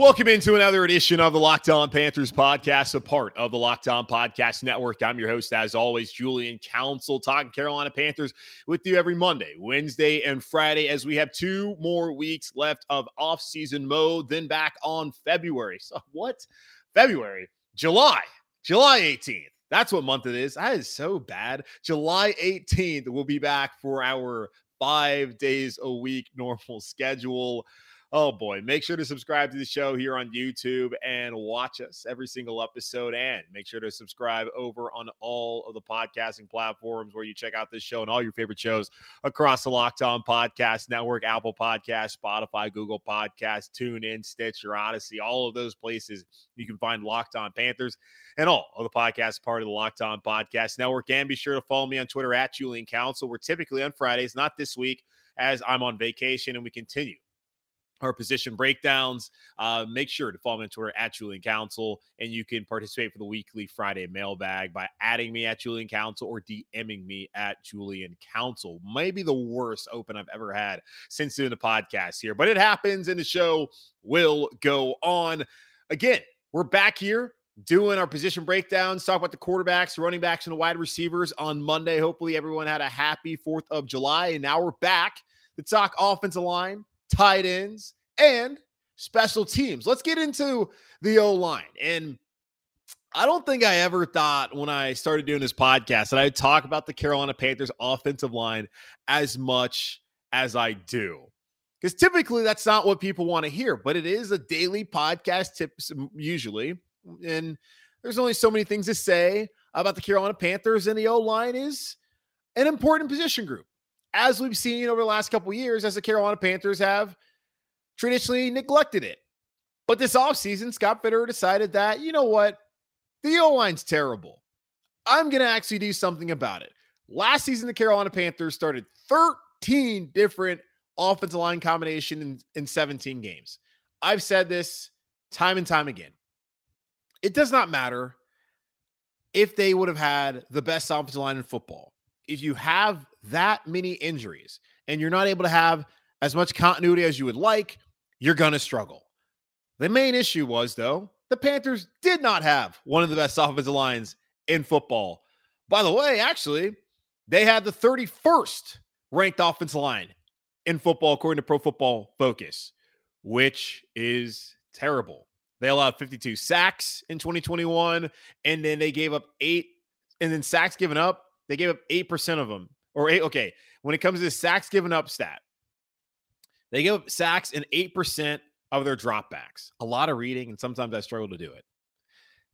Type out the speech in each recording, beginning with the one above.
Welcome into another edition of the Locked On Panthers podcast, a part of the Locked On Podcast Network. I'm your host, as always, Julian Council, talking Carolina Panthers with you every Monday, Wednesday, and Friday as we have two more weeks left of off-season mode, then back on February. So, what? February, July, July 18th. That's what month it is. That is so bad. July 18th, we'll be back for our five days a week normal schedule. Oh boy, make sure to subscribe to the show here on YouTube and watch us every single episode. And make sure to subscribe over on all of the podcasting platforms where you check out this show and all your favorite shows across the Locked On Podcast Network, Apple Podcast, Spotify, Google Podcast, TuneIn, Stitcher, Audacy, all of those places you can find Locked On Panthers and all of the podcasts part of the Locked On Podcast Network. And be sure to follow me on Twitter at Julian Council. We're typically on Fridays, not this week, as I'm on vacation and we continue our position breakdowns. Uh, make sure to follow me on Twitter at Julian Council, and you can participate for the weekly Friday mailbag by adding me at Julian Council or DMing me at Julian Council. Maybe the worst open I've ever had since doing the podcast here, but it happens, and the show will go on. Again, we're back here doing our position breakdowns, talk about the quarterbacks, running backs, and the wide receivers on Monday. Hopefully, everyone had a happy 4th of July, and now we're back to talk offensive line tight ends, and special teams. Let's get into the O line. And I don't think I ever thought when I started doing this podcast that I'd talk about the Carolina Panthers offensive line as much as I do. Because typically that's not what people want to hear, but it is a daily podcast tips usually. And there's only so many things to say about the Carolina Panthers, and the O line is an important position group as we've seen over the last couple years, as the Carolina Panthers have traditionally neglected it. But this offseason, Scott Fitterer decided that, you know what? The O line's terrible. I'm going to actually do something about it. Last season, the Carolina Panthers started 13 different offensive line combination in, in 17 games. I've said this time and time again. It does not matter if they would have had the best offensive line in football. If you have that many injuries and you're not able to have as much continuity as you would like, you're going to struggle. The main issue was, though, the Panthers did not have one of the best offensive lines in football. By the way, actually, they had the 31st ranked offensive line in football, according to Pro Football Focus, which is terrible. They allowed 52 sacks in 2021, and then they gave up eight, and then sacks given up, they gave up 8% of them or eight. Okay, when it comes to sacks given up stat, they give up sacks in eight percent of their dropbacks. A lot of reading, and sometimes I struggle to do it.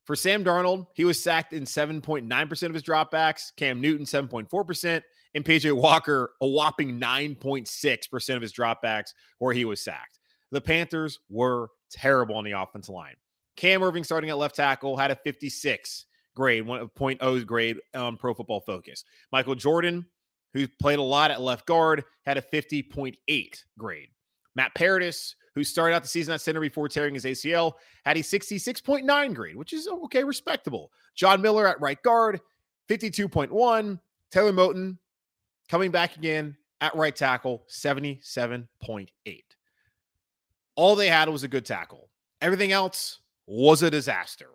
For Sam Darnold, he was sacked in 7.9% of his dropbacks, Cam Newton 7.4%, and PJ Walker a whopping 9.6% of his dropbacks where he was sacked. The Panthers were terrible on the offensive line. Cam Erving starting at left tackle had a 56 grade, 1.0 grade on Pro Football Focus. Michael Jordan who played a lot at left guard, had a 50.8 grade. Matt Paradis, who started out the season at center before tearing his ACL, had a 66.9 grade, which is oh, okay, respectable. John Miller at right guard, 52.1. Taylor Moton coming back again at right tackle, 77.8. All they had was a good tackle. Everything else was a disaster.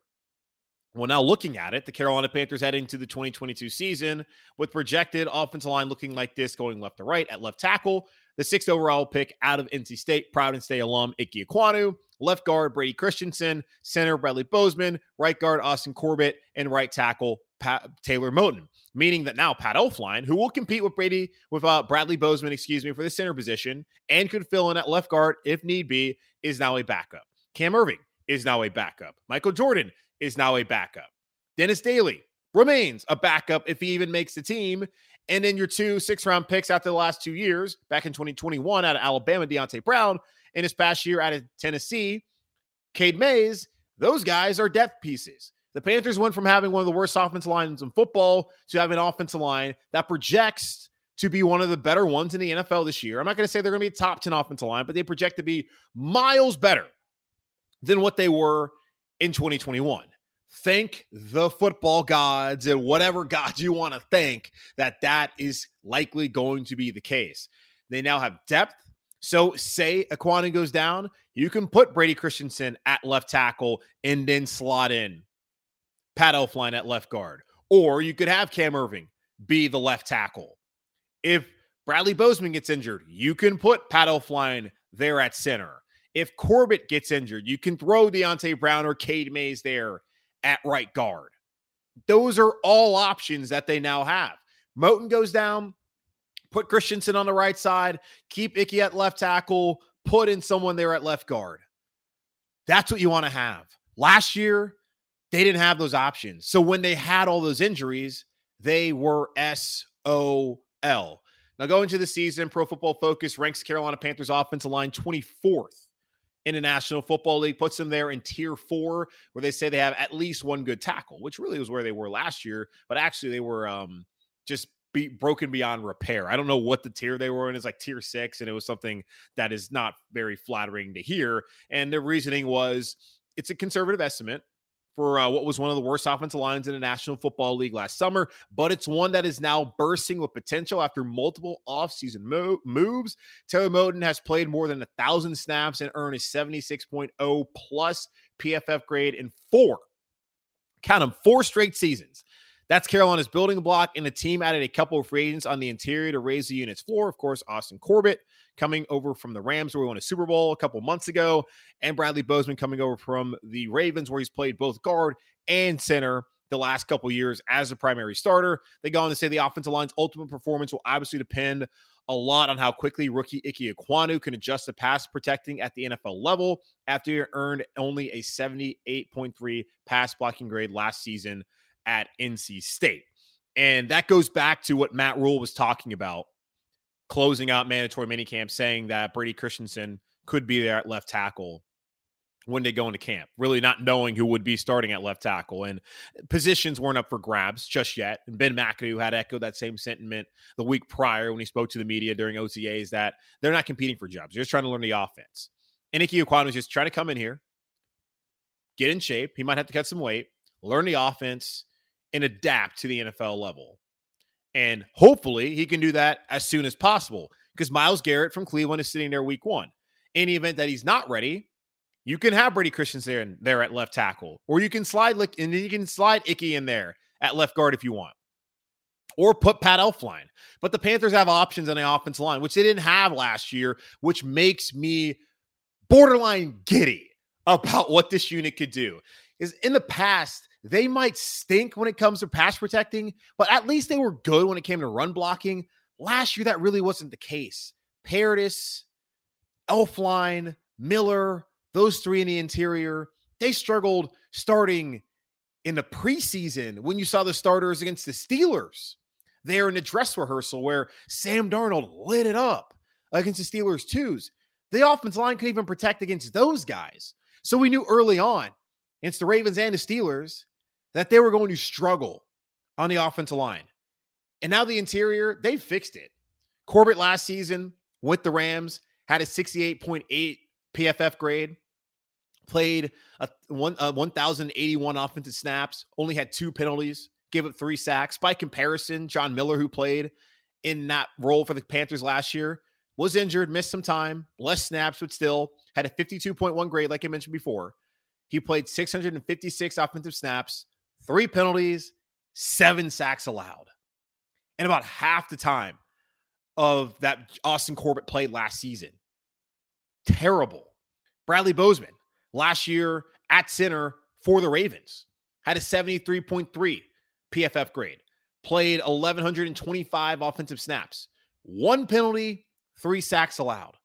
Well, now looking at it, the Carolina Panthers heading to the 2022 season with projected offensive line looking like this, going left to right at left tackle. The sixth overall pick out of NC State, Providence State alum Ike Ekwonu, left guard Brady Christensen, center Bradley Bozeman, right guard Austin Corbett, and right tackle Pat, Taylor Moton, Meaning that now Pat Elflein, who will compete with Brady with uh, Bradley Bozeman, excuse me, for the center position and could fill in at left guard if need be, is now a backup. Cam Erving is now a backup. Michael Jordan is now a backup. Dennis Daly remains a backup if he even makes the team. And then your two six round picks after the last two years, back in 2021 out of Alabama, Deonte Brown, and his past year out of Tennessee, Cade Mays, those guys are depth pieces. The Panthers went from having one of the worst offensive lines in football to having an offensive line that projects to be one of the better ones in the NFL this year. I'm not going to say they're going to be a top 10 offensive line, but they project to be miles better than what they were in 2021. Thank the football gods and whatever gods you want to thank that that is likely going to be the case. They now have depth. So, say Ekwonu goes down, you can put Brady Christensen at left tackle and then slot in Pat Elflein at left guard. Or you could have Cam Erving be the left tackle. If Bradley Bozeman gets injured, you can put Pat Elflein there at center. If Corbett gets injured, you can throw Deonte Brown or Cade Mays there at right guard. Those are all options that they now have. Moton goes down, put Christensen on the right side, keep Ickey at left tackle, put in someone there at left guard. That's what you want to have. Last year, they didn't have those options. So when they had all those injuries, they were SOL. Now, going to the season, Pro Football Focus ranks Carolina Panthers offensive line 24th in the National Football League, puts them there in tier four, where they say they have at least one good tackle, which really was where they were last year. But actually, they were um, just be broken beyond repair. I don't know what the tier they were in. It's like tier six, and it was something that is not very flattering to hear. And the reasoning was it's a conservative estimate for uh, what was one of the worst offensive lines in the National Football League last summer, but it's one that is now bursting with potential after multiple offseason mo- moves. Taylor Moton has played more than a thousand snaps and earned a 76.0 plus PFF grade in four, count them, four straight seasons. That's Carolina's building block, and the team added a couple of free agents on the interior to raise the unit's floor. Of course, Austin Corbett coming over from the Rams, where we won a Super Bowl a couple months ago, and Bradley Bozeman coming over from the Ravens, where he's played both guard and center the last couple years as a primary starter. They go on to say the offensive line's ultimate performance will obviously depend a lot on how quickly rookie Ickey Ekwonu can adjust to pass protecting at the NFL level after he earned only a 78.3 pass blocking grade last season at NC State. And that goes back to what Matt Rhule was talking about closing out mandatory minicamp, saying that Brady Christensen could be there at left tackle when they go into camp, really not knowing who would be starting at left tackle. And positions weren't up for grabs just yet. And Ben McAdoo had echoed that same sentiment the week prior when he spoke to the media during OTAs that they're not competing for jobs. They're just trying to learn the offense. And Ickey Ekwonu is just trying to come in here, get in shape. He might have to cut some weight, learn the offense, and adapt to the NFL level. And hopefully he can do that as soon as possible because Myles Garrett from Cleveland is sitting there week one. In the event that he's not ready, you can have Brady Christensen there, there at left tackle, or you can slide and then you can slide Ickey in there at left guard if you want, or put Pat Elflein. But the Panthers have options on the offensive line, which they didn't have last year, which makes me borderline giddy about what this unit could do. Is in the past they might stink when it comes to pass protecting, but at least they were good when it came to run blocking. Last year, that really wasn't the case. Paradis, Elflein, Miller, those three in the interior, they struggled starting in the preseason when you saw the starters against the Steelers there in the dress rehearsal where Sam Darnold lit it up against the Steelers twos. The offense line couldn't even protect against those guys. So we knew early on against the Ravens and the Steelers that they were going to struggle on the offensive line. And now the interior, they fixed it. Corbett last season with the Rams had a 68.8 PFF grade, played a, one, uh, a 1,081 offensive snaps, only had two penalties, gave up three sacks. By comparison, John Miller, who played in that role for the Panthers last year, was injured, missed some time, less snaps, but still had a 52.1 grade, like I mentioned before. He played 656 offensive snaps, three penalties, seven sacks allowed. And about half the time of that Austin Corbett played last season. Terrible. Bradley Bozeman last year at center for the Ravens had a 73.3 PFF grade, played 1,125 offensive snaps, one penalty, three sacks allowed.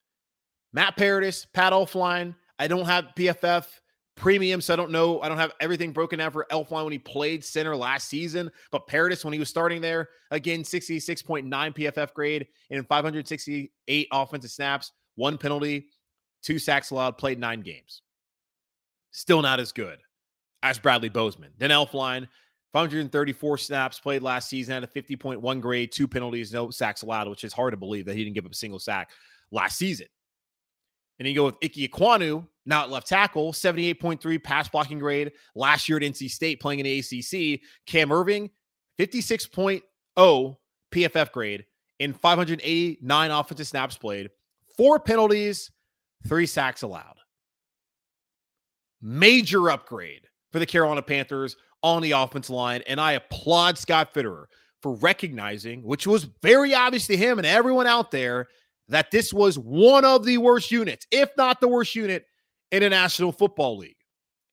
Matt Paradis, Pat Elflein. I don't have PFF premium, so I don't know. I don't have everything broken down for Elflein when he played center last season, but Paradis when he was starting there, again, 66.9 PFF grade and 568 offensive snaps, one penalty, two sacks allowed, played nine games. Still not as good as Bradley Bozeman. Then Elflein, 534 snaps played last season, had a 50.1 grade, two penalties, no sacks allowed, which is hard to believe that he didn't give up a single sack last season. And then you go with Ike Ekwonu, now at left tackle, 78.3 pass blocking grade. Last year at NC State playing in the ACC. Cam Erving, 56.0 PFF grade in 589 offensive snaps played, four penalties, three sacks allowed. Major upgrade for the Carolina Panthers on the offensive line. And I applaud Scott Fitterer for recognizing, which was very obvious to him and everyone out there, that this was one of the worst units, if not the worst unit in a National Football League.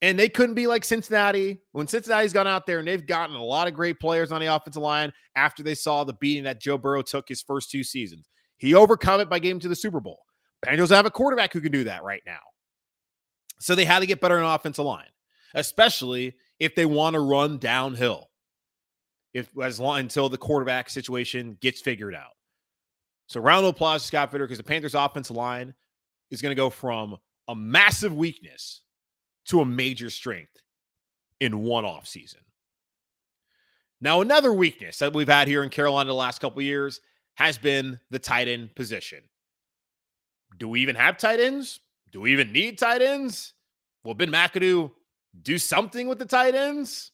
And they couldn't be like Cincinnati. When Cincinnati's gone out there and they've gotten a lot of great players on the offensive line after they saw the beating that Joe Burrow took his first two seasons. He overcome it by getting to the Super Bowl. Bengals have a quarterback who can do that right now. So they had to get better in offensive line, especially if they want to run downhill. If as long until the quarterback situation gets figured out. So round of applause to Scott Fitter because the Panthers offensive line is going to go from a massive weakness to a major strength in one off season. Now, another weakness that we've had here in Carolina the last couple years has been the tight end position. Do we even have tight ends? Do we even need tight ends? Will Ben McAdoo do something with the tight ends?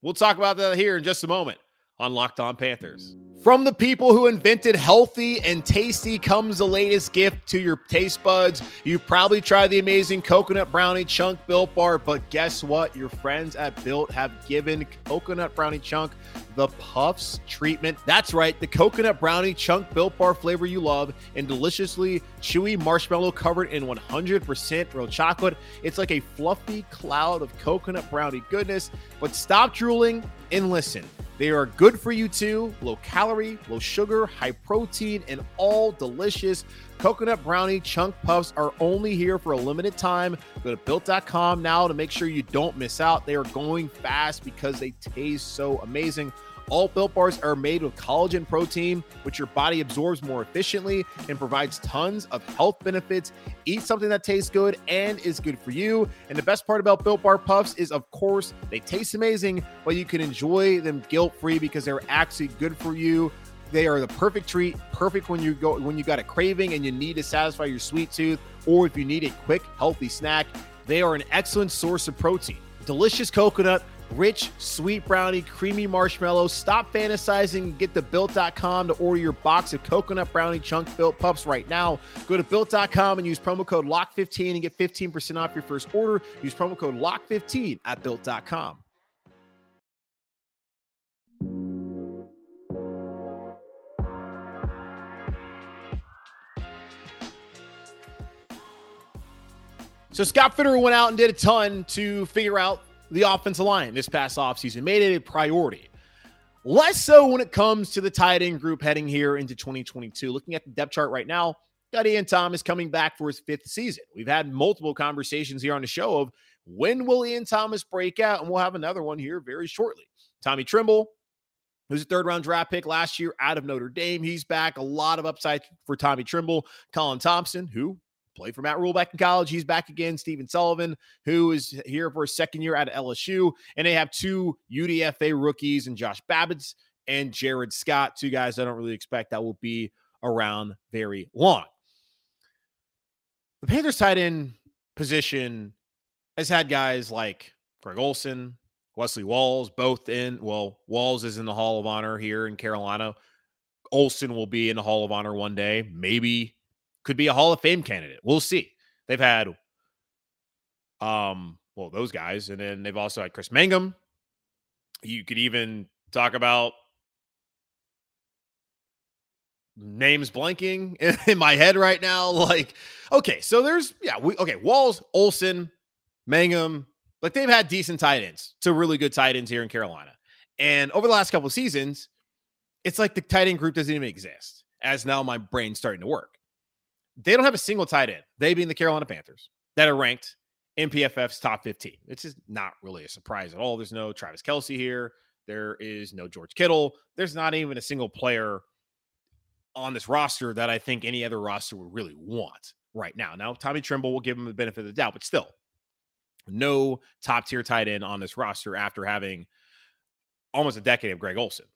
We'll talk about that here in just a moment on Locked On Panthers. From the people who invented healthy and tasty comes the latest gift to your taste buds. You've probably tried the amazing coconut brownie chunk built bar, but guess what? Your friends at Built have given coconut brownie chunk the Puffs treatment. That's right, the coconut brownie chunk built bar flavor you love and deliciously chewy marshmallow covered in 100% real chocolate. It's like a fluffy cloud of coconut brownie goodness. But stop drooling and listen. They are good for you too. Low calorie, low sugar, high protein, and all delicious. Coconut brownie chunk puffs are only here for a limited time. Go to built.com now to make sure you don't miss out. They are going fast because they taste so amazing. All built bars are made with collagen protein, which your body absorbs more efficiently and provides tons of health benefits. Eat something that tastes good and is good for you. And the best part about built bar puffs is, of course, they taste amazing, but you can enjoy them guilt free because they're actually good for you. They are the perfect treat, perfect when you go when you got a craving and you need to satisfy your sweet tooth, or if you need a quick, healthy snack. They are an excellent source of protein. Delicious coconut rich, sweet brownie, creamy marshmallow. Stop fantasizing get to built.com to order your box of coconut brownie chunk built pups right now. Go to built.com and use promo code LOCK15 and get 15% off your first order. Use promo code LOCK15 at built.com. So Scott Fitter went out and did a ton to figure out the offensive line this past offseason, made it a priority. Less so when it comes to the tight end group heading here into 2022. Looking at the depth chart right now, got Ian Thomas coming back for his fifth season. We've had multiple conversations here on the show of when will Ian Thomas break out, and we'll have another one here very shortly. Tommy Tremble, who's a third round draft pick last year out of Notre Dame. He's back. A lot of upside for Tommy Tremble. Colin Thompson, who played for Matt Rhule back in college. He's back again. Stephen Sullivan, who is here for a second year at LSU. And they have two UDFA rookies and Josh Babicz and Jared Scott, two guys I don't really expect that will be around very long. The Panthers tight end position has had guys like Greg Olsen, Wesley Walls, both in. Well, Walls is in the Hall of Honor here in Carolina. Olsen will be in the Hall of Honor one day. Maybe could be a Hall of Fame candidate. We'll see. They've had um well those guys and then they've also had Chris Mangum. You could even talk about names blanking in my head right now like okay, so there's yeah, we okay, Walls, Olsen, Mangum, like they've had decent tight ends to really good tight ends here in Carolina. And over the last couple seasons, it's like the tight end group doesn't even exist. As now my brain's starting to work they don't have a single tight end, they being the Carolina Panthers, that are ranked in PFF's top 15. It's just not really a surprise at all. There's no Travis Kelce here. There is no George Kittle. There's not even a single player on this roster that I think any other roster would really want right now. Now, Tommy Tremble will give him the benefit of the doubt, but still, no top tier tight end on this roster after having almost a decade of Greg Olsen.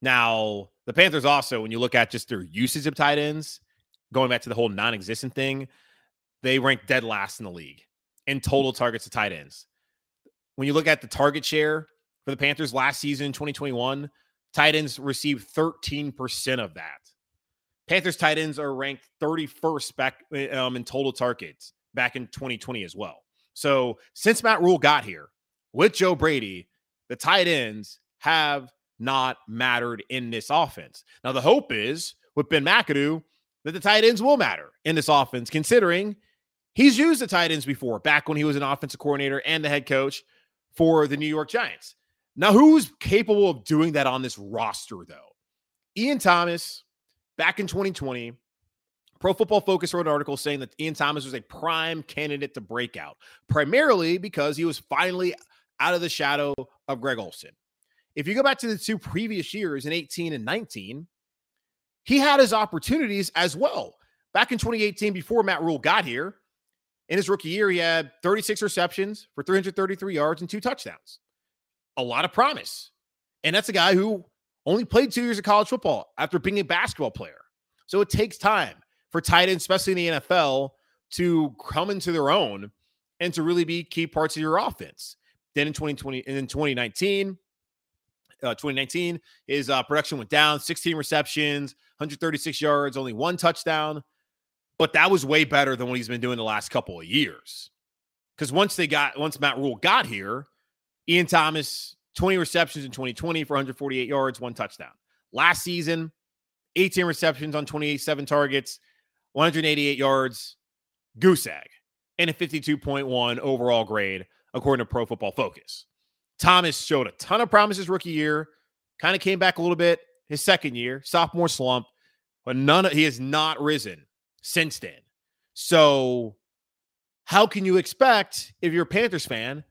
Now, the Panthers also, when you look at just their usage of tight ends, going back to the whole non existent thing, they rank dead last in the league in total targets to tight ends. When you look at the target share for the Panthers last season, 2021, tight ends received 13% of that. Panthers tight ends are ranked 31st back um, in total targets back in 2020 as well. So since Matt Rhule got here with Joe Brady, the tight ends have not mattered in this offense. Now the hope is with Ben McAdoo that the tight ends will matter in this offense, considering he's used the tight ends before, back when he was an offensive coordinator and the head coach for the New York Giants. Now, who's capable of doing that on this roster, though? Ian Thomas, back in 2020, Pro Football Focus wrote an article saying that Ian Thomas was a prime candidate to break out, primarily because he was finally out of the shadow of Greg Olsen. If you go back to the two previous years in 18 and 19, he had his opportunities as well. Back in 2018, before Matt Rhule got here, in his rookie year, he had 36 receptions for 333 yards and two touchdowns a lot of promise. And that's a guy who only played two years of college football after being a basketball player. So it takes time for tight ends, especially in the NFL, to come into their own and to really be key parts of your offense. Then in 2020 and in 2019, uh, 2019, his uh, production went down 16 receptions, 136 yards, only one touchdown. But that was way better than what he's been doing the last couple of years. Because once they got, once Matt Rhule got here, Ian Thomas, 20 receptions in 2020 for 148 yards, one touchdown. Last season, 18 receptions on 27 targets, 188 yards, goose egg, and a 52.1 overall grade, according to Pro Football Focus. Thomas showed a ton of promises rookie year, kind of came back a little bit his second year, sophomore slump, but none of he has not risen since then. So, how can you expect if you're a Panthers fan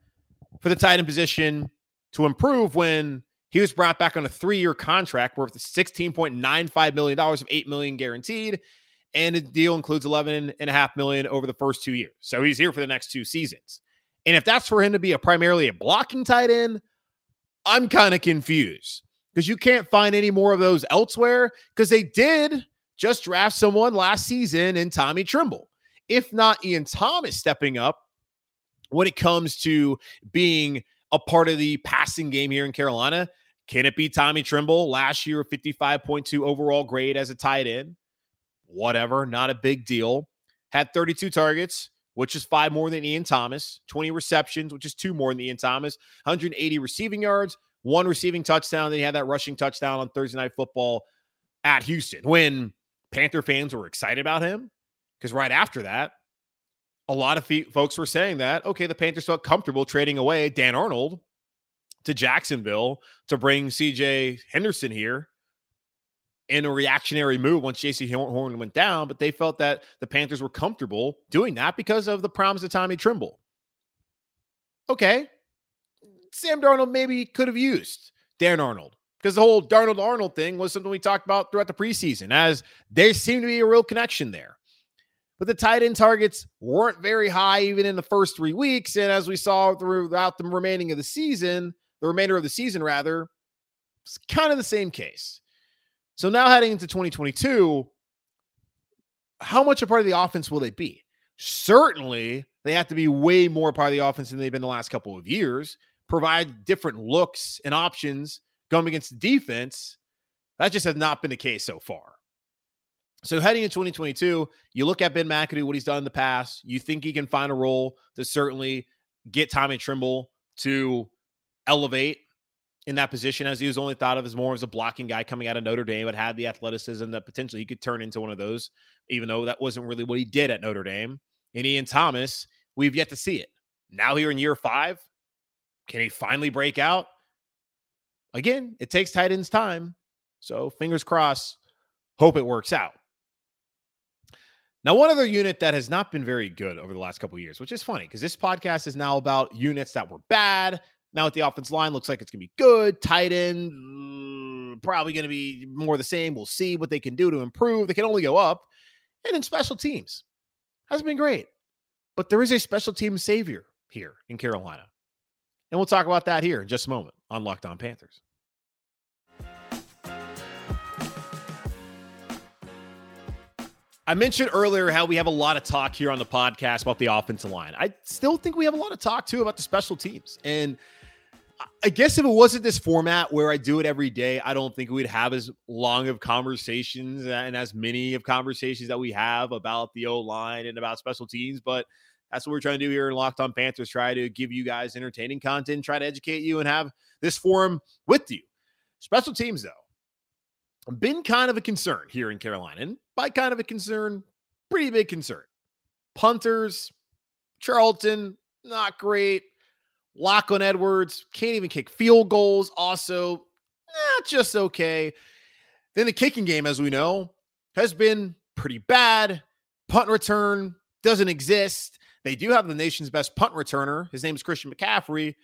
for the tight end position to improve when he was brought back on a three-year contract worth $16.95 million of 8 million guaranteed. And the deal includes 11.5 million over the first two years. So he's here for the next two seasons. And if that's for him to be a primarily a blocking tight end, I'm kind of confused because you can't find any more of those elsewhere because they did just draft someone last season in Tommy Tremble. If not Ian Thomas stepping up when it comes to being a part of the passing game here in Carolina. Can it be Tommy Tremble last year, 55.2 overall grade as a tight end? Whatever, not a big deal. Had 32 targets, which is five more than Ian Thomas, 20 receptions, which is two more than Ian Thomas, 180 receiving yards, one receiving touchdown. Then he had that rushing touchdown on Thursday Night Football at Houston when Panther fans were excited about him. Because right after that, a lot of folks were saying that, okay, the Panthers felt comfortable trading away Dan Arnold to Jacksonville to bring CJ Henderson here in a reactionary move once Jaycee Horn went down, but they felt that the Panthers were comfortable doing that because of the promise of Tommy Tremble. Okay. Sam Darnold maybe could have used Dan Arnold because the whole Darnold Arnold thing was something we talked about throughout the preseason, as there seemed to be a real connection there. But the tight end targets weren't very high even in the first three weeks. And as we saw throughout the remaining of the season, the remainder of the season, rather, it's kind of the same case. So now heading into 2022, how much a part of the offense will they be? Certainly, they have to be way more part of the offense than they've been the last couple of years, provide different looks and options going against the defense. That just has not been the case so far. So heading in 2022, you look at Ben McAdoo, what he's done in the past. You think he can find a role to certainly get Tommy Tremble to elevate in that position, as he was only thought of as more as a blocking guy coming out of Notre Dame, but had the athleticism that potentially he could turn into one of those, even though that wasn't really what he did at Notre Dame. And Ian Thomas, we've yet to see it. Now here in year five, can he finally break out? Again, it takes tight ends time. So fingers crossed. Hope it works out. Now, one other unit that has not been very good over the last couple years, which is funny because this podcast is now about units that were bad. Now with the offense line, looks like it's going to be good. Tight end, mm, probably going to be more the same. We'll see what they can do to improve. They can only go up. And then special teams has been great. But there is a special team savior here in Carolina. And we'll talk about that here in just a moment on Locked On Panthers. I mentioned earlier how we have a lot of talk here on the podcast about the offensive line. I still think we have a lot of talk too about the special teams. And I guess if it wasn't this format where I do it every day, I don't think we'd have as long of conversations and as many of conversations that we have about the O line and about special teams. But that's what we're trying to do here in Locked On Panthers. Try to give you guys entertaining content, try to educate you, and have this forum with you. Special teams, though, been kind of a concern here in Carolina. And by kind of a concern, pretty big concern. Punters, Charlton, not great. Lachlan Edwards can't even kick field goals. Also, eh, just okay. Then the kicking game, as we know, has been pretty bad. Punt return doesn't exist. They do have the nation's best punt returner. His name is Christian McCaffrey.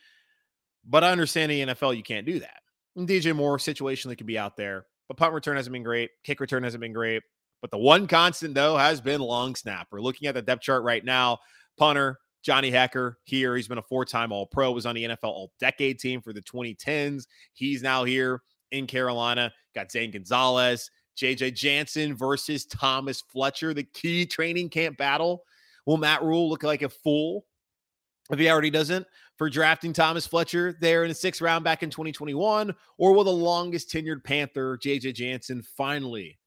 But I understand the NFL, you can't do that. And DJ Moore, situation that could be out there. But punt return hasn't been great. Kick return hasn't been great. But the one constant, though, has been long snapper. Looking at the depth chart right now, punter, Johnny Hekker here. He's been a four time All Pro, was on the NFL All Decade team for the 2010s. He's now here in Carolina. Got Zane Gonzalez, JJ Jansen versus Thomas Fletcher, the key training camp battle. Will Matt Rhule look like a fool if he already doesn't for drafting Thomas Fletcher there in the sixth round back in 2021? Or will the longest tenured Panther, JJ Jansen, finally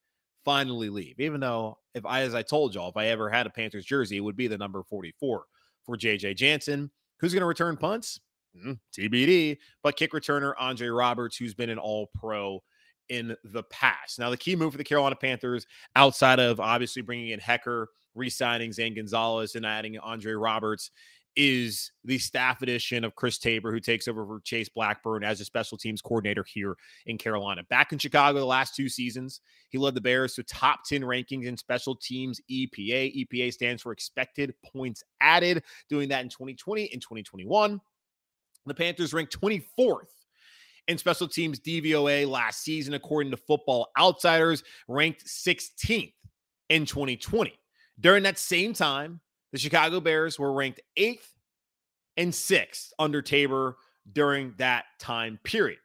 finally leave. Even though, if I, as I told y'all, if I ever had a Panthers jersey, it would be the number 44 for JJ Jansen. Who's going to return punts? Mm, TBD. But kick returner Andre Roberts, who's been an all pro in the past. Now, the key move for the Carolina Panthers, outside of obviously bringing in Hekker, re signing Zane Gonzalez, and adding Andre Roberts, is the staff edition of Chris Tabor, who takes over for Chase Blackburn as a special teams coordinator here in Carolina. Back in Chicago the last two seasons, he led the Bears to top 10 rankings in special teams EPA. EPA stands for expected points added, doing that in 2020 and 2021. The Panthers ranked 24th in special teams DVOA last season, according to Football Outsiders, ranked 16th in 2020. During that same time, the Chicago Bears were ranked eighth and sixth under Tabor during that time period.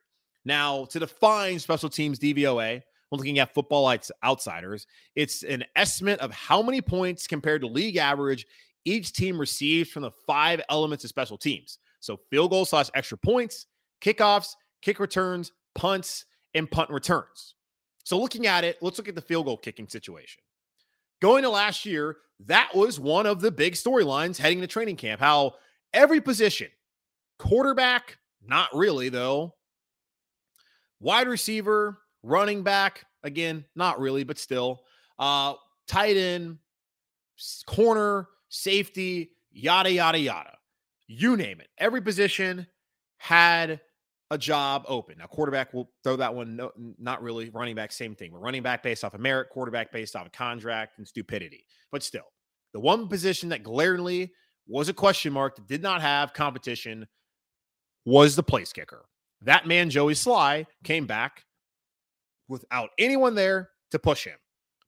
Now, to define special teams DVOA, when looking at football outsiders, it's an estimate of how many points compared to league average each team receives from the five elements of special teams. So field goal slash extra points, kickoffs, kick returns, punts, and punt returns. So looking at it, let's look at the field goal kicking situation. Going to last year, that was one of the big storylines heading to training camp. How every position, quarterback, not really though, wide receiver, running back, again, not really, but still, uh, tight end, corner, safety, yada, yada, yada. You name it. Every position had a job open. Now, quarterback will throw that one. No, not really. Running back, same thing. We're running back based off of merit, quarterback based off of contract and stupidity. But still, the one position that glaringly was a question mark that did not have competition was the place kicker. That man, Joey Slye, came back without anyone there to push him.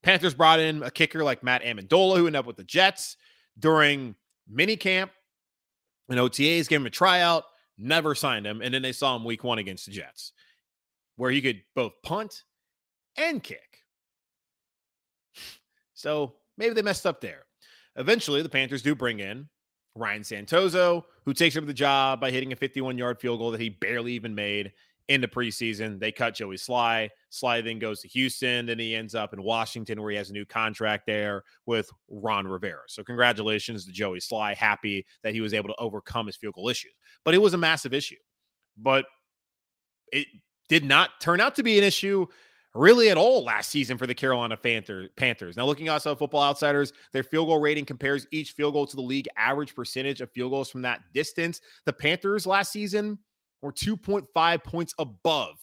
Panthers brought in a kicker like Matt Amendola, who ended up with the Jets during minicamp and OTAs, gave him a tryout never signed him. And then they saw him week one against the Jets, where he could both punt and kick. So maybe they messed up there. Eventually, the Panthers do bring in Ryan Santoso, who takes over the job by hitting a 51 yard field goal that he barely even made in the preseason. They cut Joey Slye. Slye then goes to Houston. Then he ends up in Washington, where he has a new contract there with Ron Rivera. So, congratulations to Joey Slye. Happy that he was able to overcome his field goal issues. But it was a massive issue. But it did not turn out to be an issue really at all last season for the Carolina Panthers. Now, looking also at Football Outsiders, their field goal rating compares each field goal to the league average percentage of field goals from that distance. The Panthers last season were 2.5 points above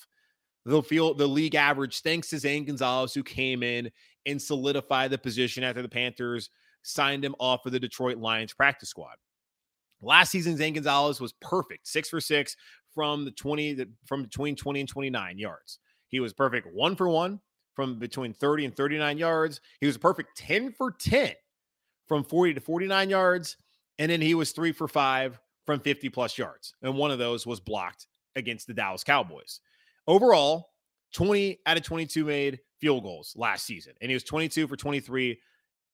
the field the league average, thanks to Zane Gonzalez, who came in and solidified the position after the Panthers signed him off of the Detroit Lions practice squad. Last season, Zane Gonzalez was perfect, six for six from the 20 from between 20 and 29 yards. He was perfect one for one from between 30 and 39 yards. He was a perfect 10 for 10 from 40 to 49 yards. And then he was three for five from 50 plus yards. And one of those was blocked against the Dallas Cowboys. Overall, 20 out of 22 made field goals last season. And he was 22 for 23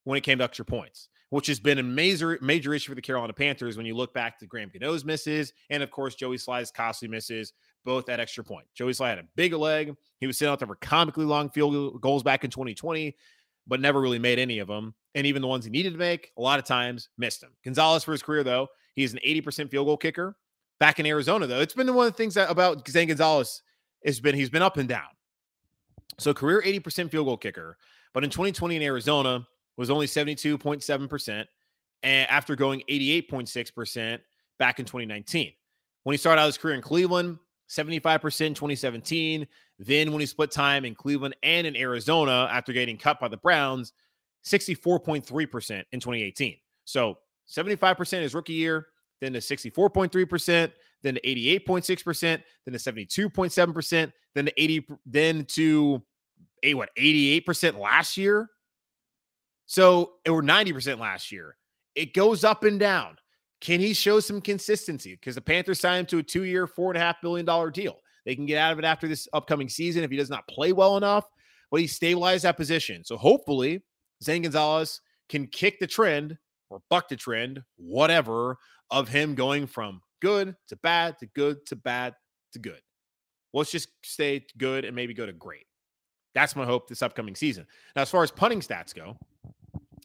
when it came to extra points, which has been a major major issue for the Carolina Panthers when you look back to Graham Gano's misses and of course Joey Slye's costly misses, both at extra point. Joey Slye had a big leg. He was sitting out there for comically long field goals back in 2020, but never really made any of them. And even the ones he needed to make, a lot of times missed them. Gonzalez for his career, though, he's an 80% field goal kicker. Back in Arizona, though, it's been one of the things that about Zane Gonzalez has been he's been up and down. So career 80% field goal kicker, but in 2020 in Arizona was only 72.7% and after going 88.6% back in 2019. When he started out his career in Cleveland, 75% in 2017. Then when he split time in Cleveland and in Arizona after getting cut by the Browns, 64.3% in 2018. So 75% his rookie year, then to 64.3%, then to 88.6%, then to 72.7%, then to 80, then to a what 88% last year. So it were 90% last year. It goes up and down. Can he show some consistency? Because the Panthers signed him to a two-year, four and a half billion dollar deal. They can get out of it after this upcoming season if he does not play well enough. But he stabilized that position. So hopefully, Zane Gonzalez can kick the trend or buck the trend, whatever, of him going from good to bad to good to bad to good. Let's just stay good and maybe go to great. That's my hope this upcoming season. Now, as far as punting stats go,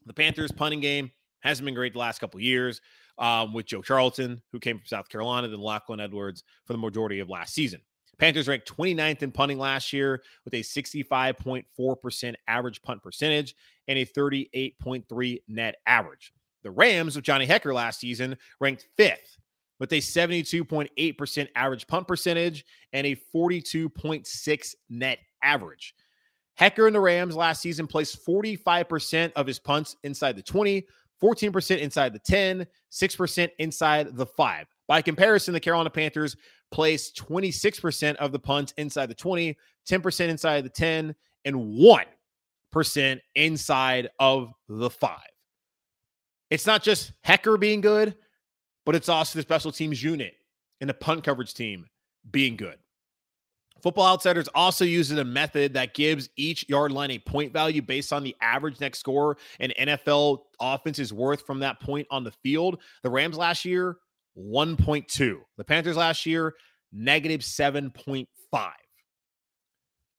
the Panthers' punting game hasn't been great the last couple years um, with Joe Charlton, who came from South Carolina, then Lachlan Edwards for the majority of last season. Panthers ranked 29th in punting last year with a 65.4% average punt percentage and a 38.3 net average. The Rams with Johnny Hekker last season ranked fifth with a 72.8% average punt percentage and a 42.6 net average. Hekker and the Rams last season placed 45% of his punts inside the 20, 14% inside the 10, 6% inside the 5. By comparison, the Carolina Panthers placed 26% of the punts inside the 20, 10% inside the 10, and 1% inside of the 5. It's not just Hekker being good, but it's also the special teams unit and the punt coverage team being good. Football Outsiders also uses a method that gives each yard line a point value based on the average next score an NFL offense is worth from that point on the field. The Rams last year, 1.2. The Panthers last year, negative 7.5.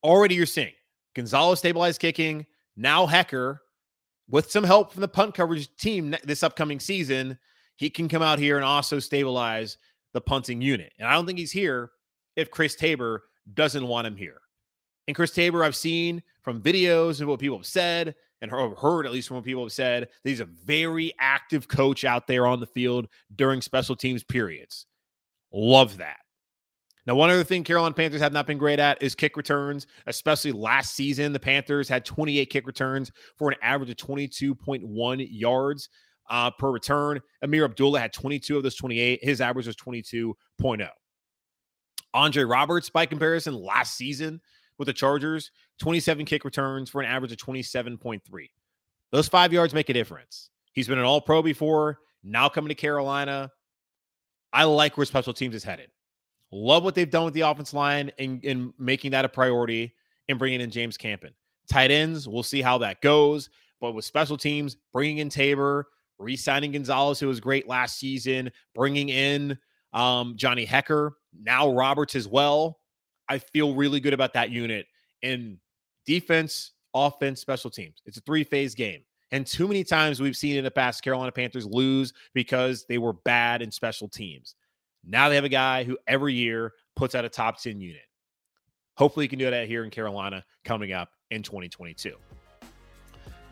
Already you're seeing Gonzalez stabilized kicking. Now Hekker, with some help from the punt coverage team this upcoming season, he can come out here and also stabilize the punting unit. And I don't think he's here if Chris Tabor doesn't want him here. And Chris Tabor, I've seen from videos and what people have said, and heard at least from what people have said, that he's a very active coach out there on the field during special teams periods. Love that. Now, one other thing Carolina Panthers have not been great at is kick returns, especially last season. The Panthers had 28 kick returns for an average of 22.1 yards uh, per return. Ameer Abdullah had 22 of those 28. His average was 22.0. Andre Roberts, by comparison, last season with the Chargers, 27 kick returns for an average of 27.3. Those five yards make a difference. He's been an all pro before, now coming to Carolina. I like where special teams is headed. Love what they've done with the offense line and, and making that a priority and bringing in James Campen. Tight ends, we'll see how that goes. But with special teams, bringing in Tabor, re signing Gonzalez, who was great last season, bringing in um, Johnny Hekker, now Roberts as well. I feel really good about that unit in defense, offense, special teams. It's a three phase game. And too many times we've seen in the past Carolina Panthers lose because they were bad in special teams. Now they have a guy who every year puts out a top 10 unit. Hopefully, he can do that here in Carolina coming up in 2022.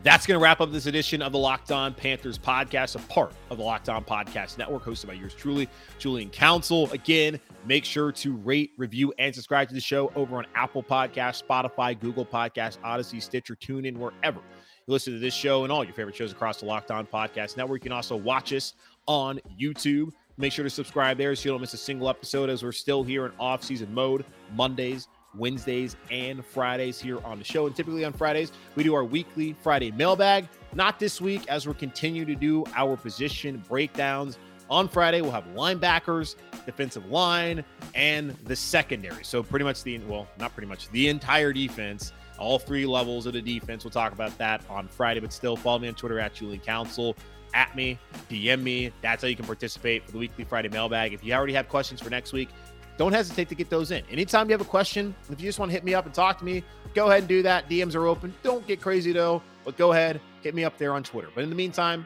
That's going to wrap up this edition of the Locked On Panthers podcast, a part of the Locked On Podcast Network, hosted by yours truly, Julian Council. Again, make sure to rate, review, and subscribe to the show over on Apple Podcast, Spotify, Google Podcast, Audacy, Stitcher, TuneIn, wherever you listen to this show and all your favorite shows across the Locked On Podcast Network. You can also watch us on YouTube. Make sure to subscribe there so you don't miss a single episode as we're still here in off-season mode, Mondays Wednesdays and Fridays here on the show. And typically on Fridays, we do our weekly Friday mailbag. Not this week, as we're continuing to do our position breakdowns. On Friday, we'll have linebackers, defensive line, and the secondary. So pretty much the well, not pretty much the entire defense all three levels of the defense. We'll talk about that on Friday, but still follow me on Twitter at Julian Council. At me, DM me. That's how you can participate for the weekly Friday mailbag. If you already have questions for next week, don't hesitate to get those in. Anytime you have a question, if you just want to hit me up and talk to me, go ahead and do that. DMs are open. Don't get crazy though, but go ahead, hit me up there on Twitter. But in the meantime,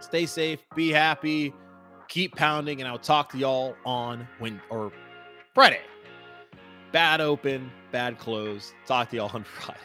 stay safe, be happy, keep pounding, and I'll talk to y'all on when or Friday. Bad open, bad close. Talk to y'all on Friday.